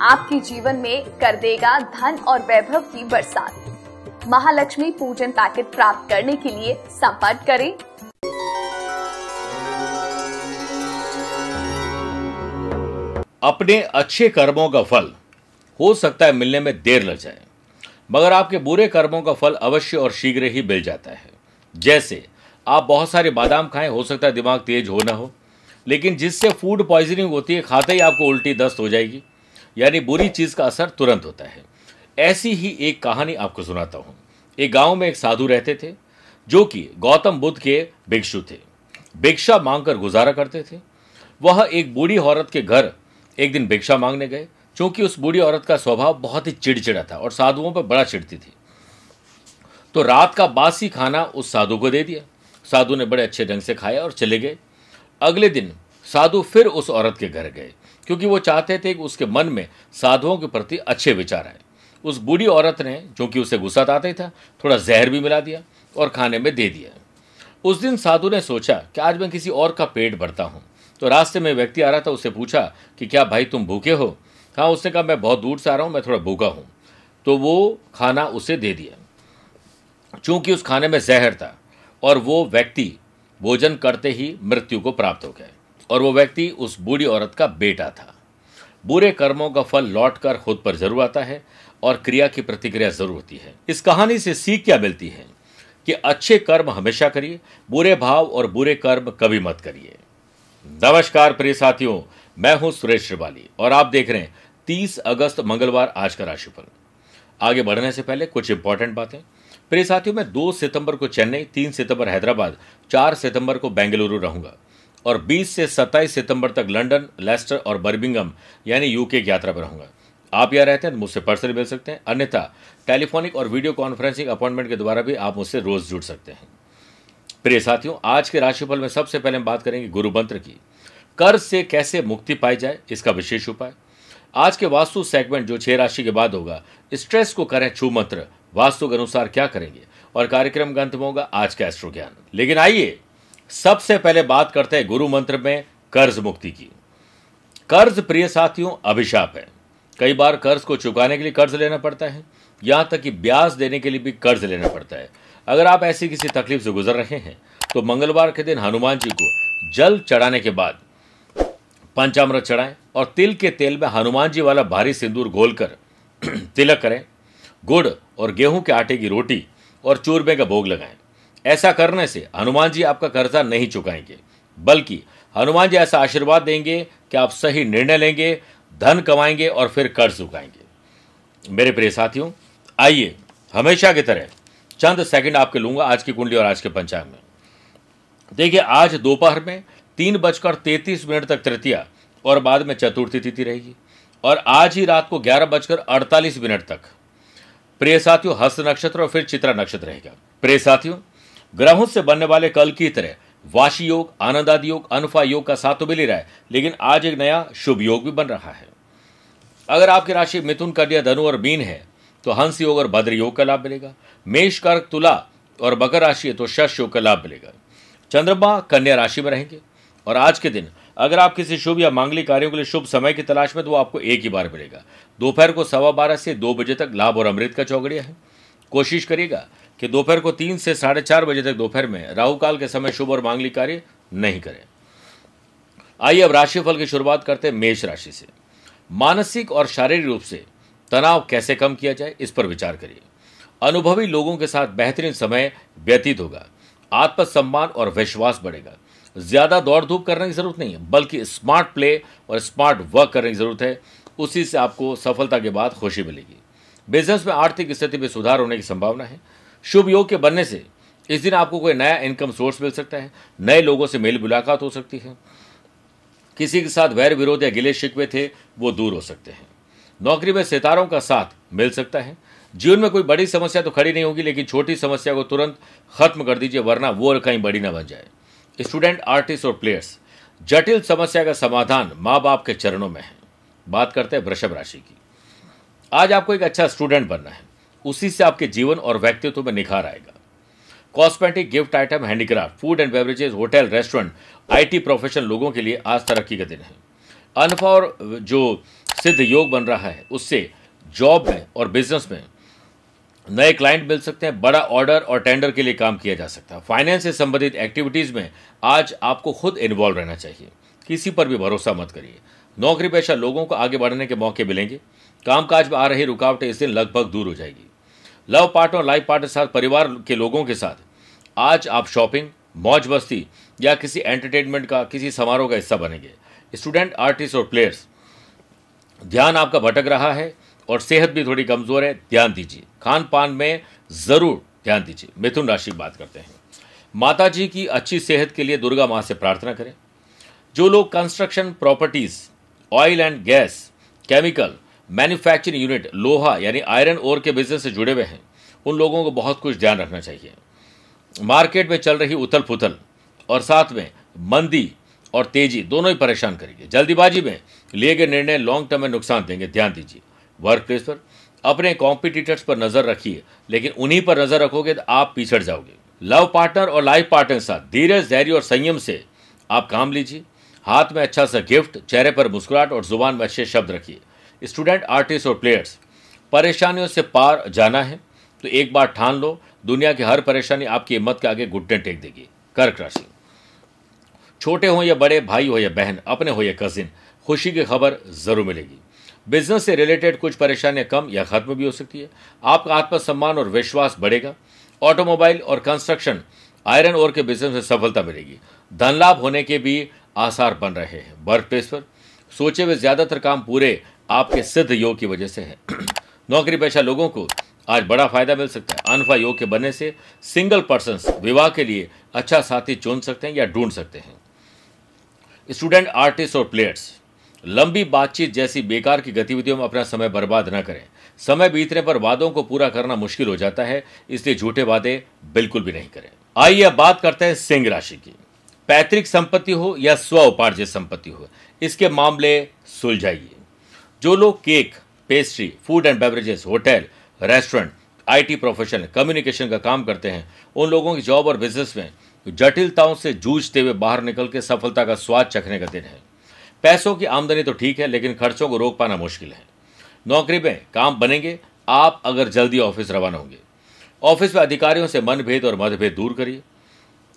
आपके जीवन में कर देगा धन और वैभव की बरसात। महालक्ष्मी पूजन पैकेट प्राप्त करने के लिए संपर्क करें। अपने अच्छे कर्मों का फल, हो सकता है मिलने में देर लग जाए, मगर आपके बुरे कर्मों का फल अवश्य और शीघ्र ही मिल जाता है। जैसे, आप बहुत सारे बादाम खाएँ, हो सकता है दिमाग तेज हो ना हो, लेकिन जिससे फ़ूड पॉइजनिंग होती है, खाते ही आपको उल्टी दस्त हो जाएगी। यानी बुरी चीज़ का असर तुरंत होता है। ऐसी ही एक कहानी आपको सुनाता हूँ। एक गाँव में एक साधु रहते थे, जो कि गौतम बुद्ध के भिक्षु थे। भिक्षा मांगकर गुजारा करते थे। वह एक बूढ़ी औरत के घर एक दिन भिक्षा मांगने गए, क्योंकि उस बूढ़ी औरत का स्वभाव बहुत ही चिड़चिड़ा था और साधुओं पर बड़ा चिड़ती थी। तो रात का बासी खाना उस साधु को दे दिया। साधु ने बड़े अच्छे ढंग से खाया और चले गए। अगले दिन साधु फिर उस औरत के घर गए। क्योंकि वो चाहते थे कि उसके मन में साधुओं के प्रति अच्छे विचार आए। उस बूढ़ी औरत ने, जो कि उसे गुस्सा आता ही था, थोड़ा जहर भी मिला दिया और खाने में दे दिया। उस दिन साधु ने सोचा कि आज मैं किसी और का पेट भरता हूँ। तो रास्ते में व्यक्ति आ रहा था उससे पूछा कि क्या भाई तुम भूखे हो? हाँ उसने कहा, मैं बहुत दूर से आ रहा हूँ, मैं थोड़ा भूखा हूँ। तो वो खाना उसे दे दिया। चूँकि उस खाने में जहर था और वो व्यक्ति भोजन करते ही मृत्यु को प्राप्त हो गया। और वो व्यक्ति उस बूढ़ी औरत का बेटा था। बुरे कर्मों का फल लौट कर खुद पर ज़रूर आता है और क्रिया की प्रतिक्रिया ज़रूर होती है। इस कहानी से सीख क्या मिलती है कि अच्छे कर्म हमेशा करिए, बुरे भाव और बुरे कर्म कभी मत करिए। नमस्कार प्रिय साथियों, मैं हूँ सुरेश श्रिवाली और आप देख रहे हैं 30 अगस्त मंगलवार आज का राशिफल। आगे बढ़ने से पहले कुछ इंपॉर्टेंट बातें। प्रिय साथियों, मैं 2 सितंबर को चेन्नई 3 सितंबर हैदराबाद 4 सितंबर को बेंगलुरु रहूँगा। और 20 से 27 सितंबर तक लंदन लेस्टर और बर्बिंगम यानी यूके की यात्रा पर रहूँगा। आप यहाँ रहते हैं तो मुझसे पर्सनली मिल सकते हैं, अन्यथा टेलीफोनिक और वीडियो कॉन्फ्रेंसिंग अपॉइंटमेंट के द्वारा भी आप मुझसे रोज जुड़ सकते हैं। प्रिय साथियों, आज के राशिफल में सबसे पहले हम बात करेंगे गुरु मंत्र की। कर्ज से कैसे मुक्ति पाई जाए, इसका विशेष उपाय। आज के वास्तु सेगमेंट जो छह राशि के बाद होगा स्ट्रेस को करें छू मंत्र वास्तु के अनुसार क्या करेंगे? और कार्यक्रम का अंत में होगा आज का एस्ट्रो ज्ञान। लेकिन आइए सबसे पहले बात करते हैं गुरु मंत्र में कर्ज मुक्ति की। कर्ज प्रिय साथियों, अभिशाप है। कई बार कर्ज को चुकाने के लिए कर्ज लेना पड़ता है। यहाँ तक कि ब्याज देने के लिए भी कर्ज लेना पड़ता है। अगर आप ऐसी किसी तकलीफ़ से गुजर रहे हैं तो मंगलवार के दिन हनुमान जी को जल चढ़ाने के बाद पंचामृत चढ़ाएँ और तिल के तेल में हनुमान जी वाला भारी सिंदूर घोलकर तिलक करें। गुड़ और गेहूँ के आटे की रोटी और चूरमे का भोग लगाएँ। ऐसा करने से हनुमान जी आपका कर्जा नहीं चुकाएँगे, बल्कि हनुमान जी ऐसा आशीर्वाद देंगे कि आप सही निर्णय लेंगे, धन कमाएँगे और फिर कर्ज चुकाएँगे मेरे प्रिय साथियों, आइए हमेशा की तरह चंद सेकंड आपके लूँगा आज की कुंडली और आज के पंचांग में। देखिए, आज दोपहर में तीन बजकर तैतीस मिनट तक तृतीया और बाद में चतुर्थी तिथि रहेगी और आज ही रात को ग्यारह बजकर अड़तालीस मिनट तक। प्रिय साथियों, हस्त नक्षत्र और फिर चित्रा नक्षत्र रहेगा। प्रिय साथियों ग्रहों से बनने वाले कल की तरह, वाशी योग, आनंदादि योग, अनफा योग का साथ तो मिल ही रहा है, लेकिन आज एक नया शुभ योग भी बन रहा है। अगर आपकी राशि मिथुन, कन्या, धनु और मीन है तो हंस योग और भद्र योग का लाभ मिलेगा। मेष, कर्क, तुला और मकर राशि है तो शश योग का लाभ मिलेगा। चंद्रमा कन्या राशि में रहेंगे। और आज के दिन, अगर आप किसी शुभ या मांगलिक कार्यों के लिए शुभ समय की तलाश में तो आपको एक ही बार मिलेगा। दोपहर को सवा बारह से दो बजे तक लाभ और अमृत का चौगड़िया है। कोशिश करिएगा कि दोपहर को तीन से साढ़े चार बजे तक दोपहर में राहु काल के समय शुभ और मांगलिक कार्य नहीं करें। आइए अब राशिफल की शुरुआत करते हैं मेष राशि से। मानसिक और शारीरिक रूप से तनाव कैसे कम किया जाए, इस पर विचार करिए। अनुभवी लोगों के साथ बेहतरीन समय व्यतीत होगा। आत्मसम्मान और विश्वास बढ़ेगा। ज़्यादा दौड़ धूप करने की ज़रूरत नहीं है, बल्कि स्मार्ट प्ले और स्मार्ट वर्क करने की ज़रूरत है। उसी से आपको सफलता के बाद खुशी मिलेगी। बिज़नेस में आर्थिक स्थिति में सुधार होने की संभावना है। शुभ योग के बनने से इस दिन आपको कोई नया इनकम सोर्स मिल सकता है, नए लोगों से मेल मुलाकात हो सकती है। किसी के साथ वैर विरोध या गिले शिकवे थे, वो दूर हो सकते हैं। नौकरी में सितारों का साथ मिल सकता है। जीवन में कोई बड़ी समस्या तो खड़ी नहीं होगी, लेकिन छोटी समस्या को तुरंत खत्म कर दीजिए, वरना वो कहीं बड़ी ना बन जाए। स्टूडेंट, आर्टिस्ट और प्लेयर्स, जटिल समस्या का समाधान माँ बाप के चरणों में है। बात करते हैं वृषभ राशि की। आज आपको एक अच्छा स्टूडेंट बनना है। उसी से आपके जीवन और व्यक्तित्व में निखार आएगा। Cosmetic gift item handicraft food and beverages hotel restaurant IT profession लोगों के लिए आज तरक्की का दिन है। अनफा जो सिद्ध योग बन रहा है, उससे जॉब में और बिज़नेस में नए क्लाइंट मिल सकते हैं, बड़ा ऑर्डर और टेंडर के लिए काम किया जा सकता है। फाइनेंस से संबंधित एक्टिविटीज़ में आज आपको खुद इन्वॉल्व रहना चाहिए। किसी पर भी भरोसा मत करिए। नौकरी पेशा लोगों को आगे बढ़ने के मौके मिलेंगे। कामकाज में आ रही रुकावटें इस दिन लगभग दूर हो जाएगी। लव पार्टनर और लाइफ पार्टनर साथ, परिवार के लोगों के साथ। आज आप शॉपिंग, मौज बस्ती या किसी एंटरटेनमेंट का, किसी समारोह का हिस्सा बनेंगे। स्टूडेंट, आर्टिस्ट और प्लेयर्स, ध्यान आपका भटक रहा है और सेहत भी थोड़ी कमज़ोर है, ध्यान दीजिए। खान पान में ज़रूर ध्यान दीजिए। मिथुन राशि की बात करते हैं। माता जी की अच्छी सेहत के लिए दुर्गा माँ से प्रार्थना करें। जो लोग construction properties, oil and gas, chemical manufacturing unit लोहा यानी आयरन ओर के बिज़नेस से जुड़े हुए हैं। उन लोगों को बहुत कुछ ध्यान रखना चाहिए। मार्केट में चल रही उथल पुथल और साथ में मंदी और तेज़ी दोनों ही परेशान करेंगे। जल्दीबाजी में लिए गए निर्णय लॉन्ग टर्म में नुकसान देंगे। ध्यान दीजिए। वर्क प्लेस पर अपने कॉम्पिटिटर्स पर नज़र रखिए, लेकिन उन्हीं पर नज़र रखोगे तो आप पिछड़ जाओगे। लव पार्टनर और लाइफ पार्टनर के साथ धीरज, धैर्य और संयम से आप काम लीजिए। हाथ में अच्छा सा गिफ्ट चेहरे पर मुस्कुराहट और ज़ुबान में अच्छे शब्द रखिए। स्टूडेंट, आर्टिस्ट और प्लेयर्स, परेशानियों से पार जाना है तो एक बार ठान लो, दुनिया की हर परेशानी आपकी हिम्मत के आगे घुटने टेक देगी। कर्क राशि। छोटे हो या बड़े, भाई हो या बहन, अपने हो या कजिन खुशी की खबर ज़रूर मिलेगी। बिज़नेस से रिलेटेड कुछ परेशानियाँ कम या खत्म भी हो सकती है। आपका आत्मसम्मान और विश्वास बढ़ेगा। ऑटोमोबाइल और कंस्ट्रक्शन आयरन ओर के बिज़नेस में सफलता मिलेगी। धन लाभ होने के भी आसार बन रहे हैं। वर्क प्लेस पर सोचे हुए ज़्यादातर काम पूरे आपके सिद्ध योग की वजह से है। नौकरी पेशा लोगों को आज बड़ा फ़ायदा मिल सकता है। अनफा योग के बनने से सिंगल पर्सन विवाह के लिए अच्छा साथी चुन सकते हैं या ढूंढ सकते हैं। स्टूडेंट, आर्टिस्ट और प्लेयर्स, लंबी बातचीत जैसी बेकार की गतिविधियों में अपना समय बर्बाद न करें। समय बीतने पर वादों को पूरा करना मुश्किल हो जाता है, इसलिए झूठे वादे बिल्कुल भी नहीं करें। आइए अब बात करते हैं सिंह राशि की। पैतृक संपत्ति हो या स्व उपार्जित संपत्ति हो, इसके मामले सुलझाइए। जो लोग cake pastry food and beverages hotel restaurant IT profession communication का काम करते हैं। उन लोगों की जॉब और बिज़नेस में जटिलताओं से जूझते हुए बाहर निकल के सफलता का स्वाद चखने का दिन है। पैसों की आमदनी तो ठीक है, लेकिन खर्चों को रोक पाना मुश्किल है। नौकरी में काम बनेंगे, आप अगर जल्दी ऑफ़िस रवाना होंगे। ऑफ़िस में अधिकारियों से मनभेद और मतभेद दूर करिए।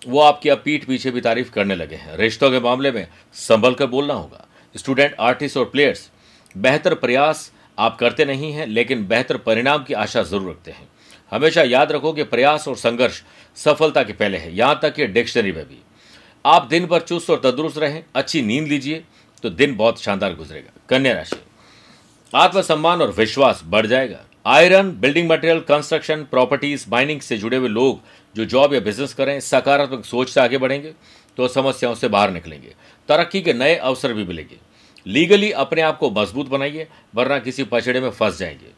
वो आपकी अब पीठ पीछे भी तारीफ़ करने लगे हैं। रिश्तों के मामले में संभल कर बोलना होगा। स्टूडेंट आर्टिस्ट और प्लेयर्स बेहतर प्रयास आप करते नहीं हैं, लेकिन बेहतर परिणाम की आशा ज़रूर रखते हैं। हमेशा याद रखो कि प्रयास और संघर्ष सफलता के पहले है, यहाँ तक कि डिक्शनरी में भी। आप दिन भर चुस्त और तंदुरुस्त रहें, अच्छी नींद लीजिए तो दिन बहुत शानदार गुजरेगा। कन्या राशि। आत्मसम्मान और विश्वास बढ़ जाएगा। Iron, building material, construction, properties, mining से जुड़े हुए लोग जो जॉब या बिज़नेस करें, सकारात्मक सोच से आगे बढ़ेंगे तो समस्याओं से बाहर निकलेंगे। तरक्की के नए अवसर भी मिलेंगे। लीगली अपने आप को मज़बूत बनाइए, वरना किसी पछड़े में फंस जाएँगे।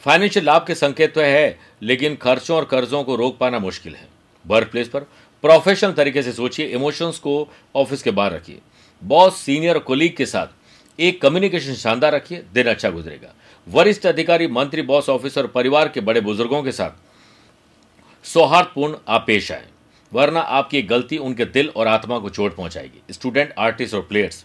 फाइनेंशियल लाभ के संकेत तो है, लेकिन खर्चों और कर्जों को रोक पाना मुश्किल है। वर्क प्लेस पर प्रोफेशनल तरीके से सोचिए इमोशंस को ऑफ़िस के बाहर रखिए। बॉस सीनियर कोलीग के साथ एक कम्युनिकेशन शानदार रखिए, दिन अच्छा गुजरेगा। वरिष्ठ अधिकारी, मंत्री बॉस ऑफ़िस और परिवार के बड़े बुज़ुर्गों के साथ सौहार्दपूर्ण आप पेश आए, वरना आपकी गलती उनके दिल और आत्मा को चोट पहुंचाएगी। स्टूडेंट आर्टिस्ट और प्लेयर्स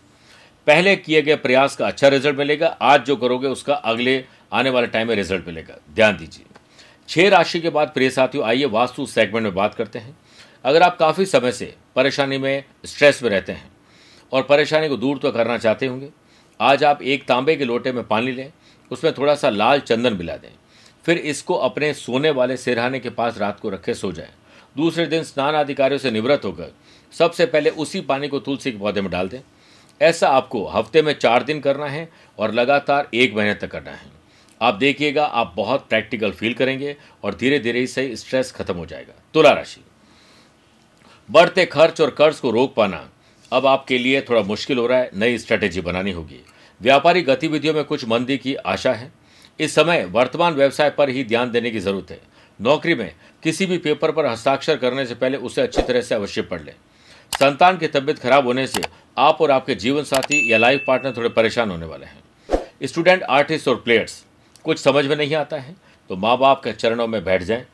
पहले किए गए प्रयास का अच्छा रिज़ल्ट मिलेगा, आज जो करोगे उसका अगले आने वाले टाइम में रिज़ल्ट मिलेगा। ध्यान दीजिए। छह राशि के बाद प्रिय साथियों, आइए वास्तु सेगमेंट में बात करते हैं। अगर आप काफ़ी समय से परेशानी में स्ट्रेस में रहते हैं और परेशानी को दूर तो करना चाहते होंगे, आज आप एक तांबे के लोटे में पानी लें, उसमें थोड़ा सा लाल चंदन मिला दें, फिर इसको अपने सोने वाले सिरहाने के पास रात को रखे सो जाएँ। दूसरे दिन स्नान अधिकारियों से निवृत्त होकर सबसे पहले उसी पानी को तुलसी के पौधे में डाल दें। ऐसा आपको हफ़्ते में चार दिन करना है और लगातार एक महीने तक करना है। आप देखिएगा, आप बहुत प्रैक्टिकल फील करेंगे और धीरे धीरे इससे स्ट्रेस खत्म हो जाएगा। तुला राशि। बढ़ते खर्च और कर्ज को रोक पाना अब आपके लिए थोड़ा मुश्किल हो रहा है, नई स्ट्रेटेजी बनानी होगी। व्यापारिक गतिविधियों में कुछ मंदी की आशा है। इस समय वर्तमान व्यवसाय पर ही ध्यान देने की ज़रूरत है। नौकरी में किसी भी पेपर पर हस्ताक्षर करने से पहले उसे अच्छी तरह से अवश्य पढ़ लें। संतान की तबियत खराब होने से आप और आपके जीवन साथी या लाइफ पार्टनर थोड़े परेशान होने वाले हैं। स्टूडेंट आर्टिस्ट और प्लेयर्स कुछ समझ में नहीं आता है तो माँ बाप के चरणों में बैठ जाएँ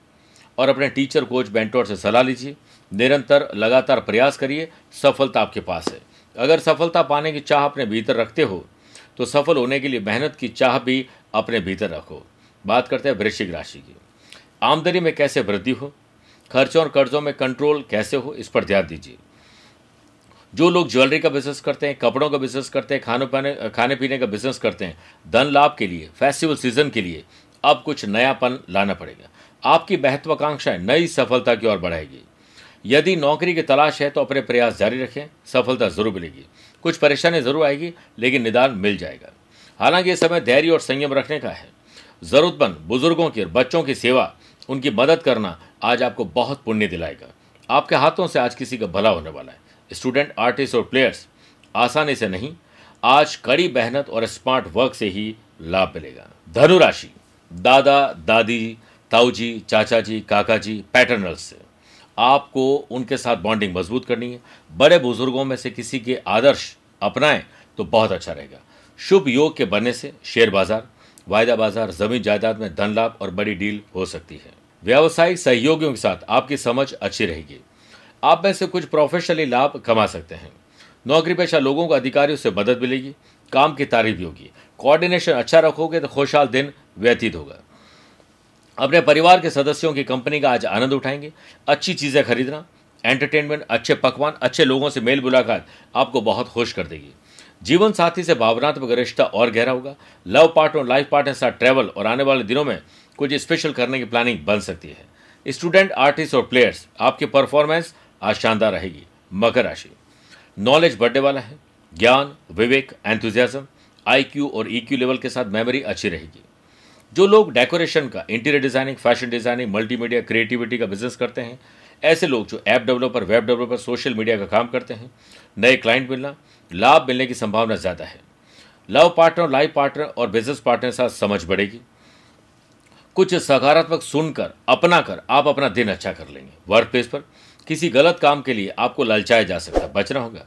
और अपने टीचर कोच बेंटोर से सलाह लीजिए। निरंतर, लगातार प्रयास करिए, सफलता आपके पास है। अगर सफलता पाने की चाह अपने भीतर रखते हो तो सफल होने के लिए मेहनत की चाह भी अपने भीतर रखो। बात करते हैं वृश्चिक राशि की। आमदनी में कैसे वृद्धि हो? खर्चों और कर्जों में कंट्रोल कैसे हो? इस पर ध्यान दीजिए। जो लोग ज्वेलरी का बिज़नेस करते हैं, कपड़ों का बिज़नेस करते हैं, खाने पाने खाने पीने का बिज़नेस करते हैं, धन लाभ के लिए फेस्टिवल सीज़न के लिए, अब कुछ नयापन लाना पड़ेगा। आपकी महत्वाकांक्षाएँ नई सफलता की ओर बढ़ाएगी। यदि नौकरी की तलाश है तो अपने प्रयास जारी रखें, सफलता ज़रूर मिलेगी। कुछ परेशानी ज़रूर आएगी, लेकिन निदान मिल जाएगा। हालाँकि यह समय धैर्य और संयम रखने का है। जरूरतमंद, बुज़ुर्गों की और बच्चों की सेवा, उनकी मदद करना आज आपको बहुत पुण्य दिलाएगा। आपके हाथों से आज किसी का भला होने वाला है। स्टूडेंट, आर्टिस्ट और प्लेयर्स, आसानी से नहीं, आज कड़ी मेहनत और स्मार्ट वर्क से ही लाभ मिलेगा। धनुराशि, दादा, दादी, ताऊजी चाचा जी काका जी पैटर्नल्स से। आपको उनके साथ बॉन्डिंग मज़बूत करनी है। बड़े बुज़ुर्गों में से किसी के आदर्श अपनाएँ तो बहुत अच्छा रहेगा। शुभ योग के बनने से शेयर बाज़ार, वायदा बाज़ार, ज़मीन जायदाद में धन लाभ और बड़ी डील हो सकती है। व्यावसायिक सहयोगियों के साथ आपकी समझ अच्छी रहेगी। आप में से कुछ प्रोफेशनली लाभ कमा सकते हैं। नौकरी पेशा लोगों को अधिकारियों से मदद मिलेगी, काम की तारीफ़ भी होगी। कोऑर्डिनेशन अच्छा रखोगे तो खुशहाल दिन व्यतीत होगा। अपने परिवार के सदस्यों की कंपनी का आज आनंद उठाएँगे। अच्छी चीज़ें खरीदना एंटरटेनमेंट अच्छे पकवान, अच्छे लोगों से मेल मुलाकात आपको बहुत खुश कर देगी। जीवन साथी से भावनात्मक रिश्ता और गहरा होगा। लव पार्टनर लाइफ पार्टनर साथ ट्रैवल और आने वाले दिनों में कुछ स्पेशल करने की प्लानिंग बन सकती है। स्टूडेंट आर्टिस्ट और प्लेयर्स आपकी परफॉर्मेंस आज शानदार रहेगी। मकर राशि। नॉलेज बढ़ने वाला है। ज्ञान, विवेक एंथुजियाज्म आईक्यू और ईक्यू लेवल के साथ मेमोरी अच्छी रहेगी। जो लोग डेकोरेशन का interior designing fashion designing multimedia creativity का बिज़नेस करते हैं, ऐसे लोग जो app developer web developer social media का काम करते हैं, नए क्लाइंट मिलना, लाभ मिलने की संभावना ज़्यादा है। लव पार्टनर लाइफ पार्टनर और बिज़नेस पार्टनर साथ समझ बढ़ेगी। कुछ सकारात्मक सुनकर अपना कर आप अपना दिन अच्छा कर लेंगे। वर्क प्लेस पर किसी गलत काम के लिए आपको ललचाया जा सकता है, बचना होगा।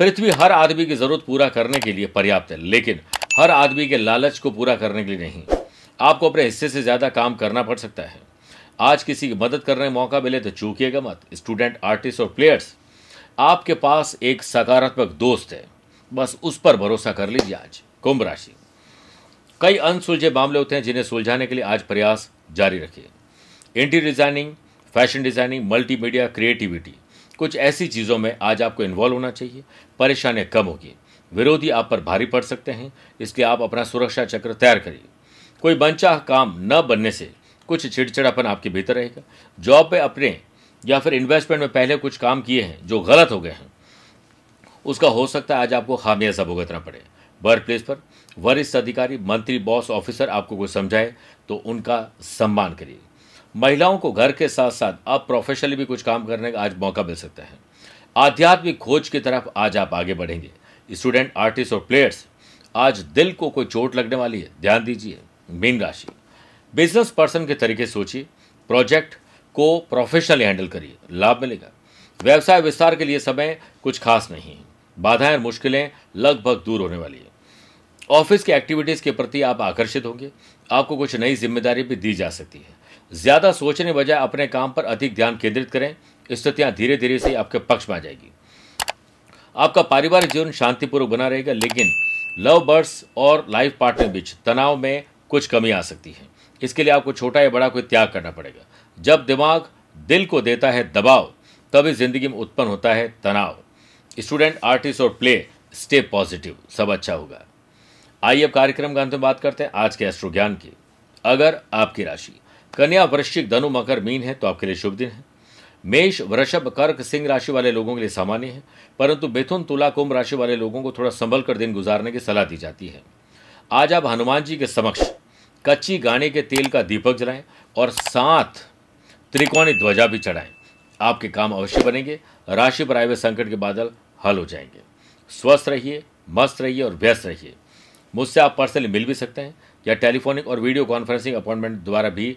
पृथ्वी हर आदमी की ज़रूरत पूरा करने के लिए पर्याप्त है, लेकिन हर आदमी के लालच को पूरा करने के लिए नहीं। आपको अपने हिस्से से ज़्यादा काम करना पड़ सकता है। आज किसी की मदद करने का मौका मिले तो चूकिएगा मत। स्टूडेंट, आर्टिस्ट और प्लेयर्स, आपके पास एक सकारात्मक दोस्त है। बस उस पर भरोसा कर लीजिए आज। कुंभ राशि। कई अनसुलझे मामले होते हैं जिन्हें सुलझाने के लिए आज प्रयास जारी रखिए। Interior designing fashion designing multimedia creativity कुछ ऐसी चीज़ों में आज आपको इन्वॉल्व होना चाहिए। परेशानियाँ कम होगी। विरोधी आप पर भारी पड़ सकते हैं। इसलिए आप अपना सुरक्षा चक्र तैयार करिए। कोई बनचाह काम न बनने से कुछ चिड़चिड़ापन आपके भीतर रहेगा। जॉब पे अपने या फिर इन्वेस्टमेंट में पहले कुछ काम किए हैं जो गलत हो गए हैं। उसका हो सकता है आज आपको खामियाजा भुगतना पड़े। वर्क प्लेस पर वरिष्ठ अधिकारी, मंत्री बॉस ऑफिसर आपको कुछ समझाए तो उनका सम्मान करिए। महिलाओं को घर के साथ साथ अब प्रोफेशनली भी कुछ काम करने का आज मौका मिल सकता है। आध्यात्मिक खोज की तरफ़ आज आप आगे बढ़ेंगे। स्टूडेंट आर्टिस्ट और प्लेयर्स आज दिल को कोई चोट लगने वाली है, ध्यान दीजिए। मीन राशि। बिज़नेस पर्सन के तरीके सोचिए। प्रोजेक्ट को प्रोफेशनली हैंडल करिए। लाभ मिलेगा। व्यवसाय विस्तार के लिए समय कुछ खास नहीं है। बाधाएँ और मुश्किलें लगभग दूर होने वाली है। ऑफ़िस की एक्टिविटीज़ के प्रति आप आकर्षित होंगे। आपको कुछ नई ज़िम्मेदारी भी दी जा सकती है। ज़्यादा सोचने बजाय अपने काम पर अधिक ध्यान केंद्रित करें। स्थितियाँ धीरे धीरे से आपके पक्ष में आ जाएगी। आपका पारिवारिक जीवन शांतिपूर्वक बना रहेगा, लेकिन लव बर्ड्स और लाइफ पार्टनर बीच तनाव में कुछ कमी आ सकती है। इसके लिए आपको छोटा या बड़ा कोई त्याग करना पड़ेगा। जब दिमाग दिल को देता है दबाव, तभी ज़िंदगी में उत्पन्न होता है तनाव। स्टूडेंट, आर्टिस्ट और प्ले, स्टे पॉजिटिव, सब अच्छा होगा। आइए अब कार्यक्रम का अंत में बात करते हैं। आज के एस्ट्रो ज्ञान की। अगर आपकी राशि कन्या वृश्चिक धनु मकर मीन है तो आपके लिए शुभ दिन है। मेष, वृषभ, कर्क, सिंह राशि वाले लोगों के लिए सामान्य है, परंतु मिथुन, तुला, कुंभ राशि वाले लोगों को थोड़ा संभल कर दिन गुजारने की सलाह दी जाती है। आज आप हनुमान जी के समक्ष कच्ची गाने के तेल का दीपक जलाएँ और साथ त्रिकोणी ध्वजा भी चढ़ाएँ। आपके काम अवश्य बनेंगे, राशि पर आए हुए संकट के बादल हल हो जाएँगे। स्वस्थ रहिए, मस्त रहिए और व्यस्त रहिए। मुझसे आप पर्सनली मिल भी सकते हैं या टेलीफोनिक और वीडियो कॉन्फ्रेंसिंग अपॉइंटमेंट द्वारा भी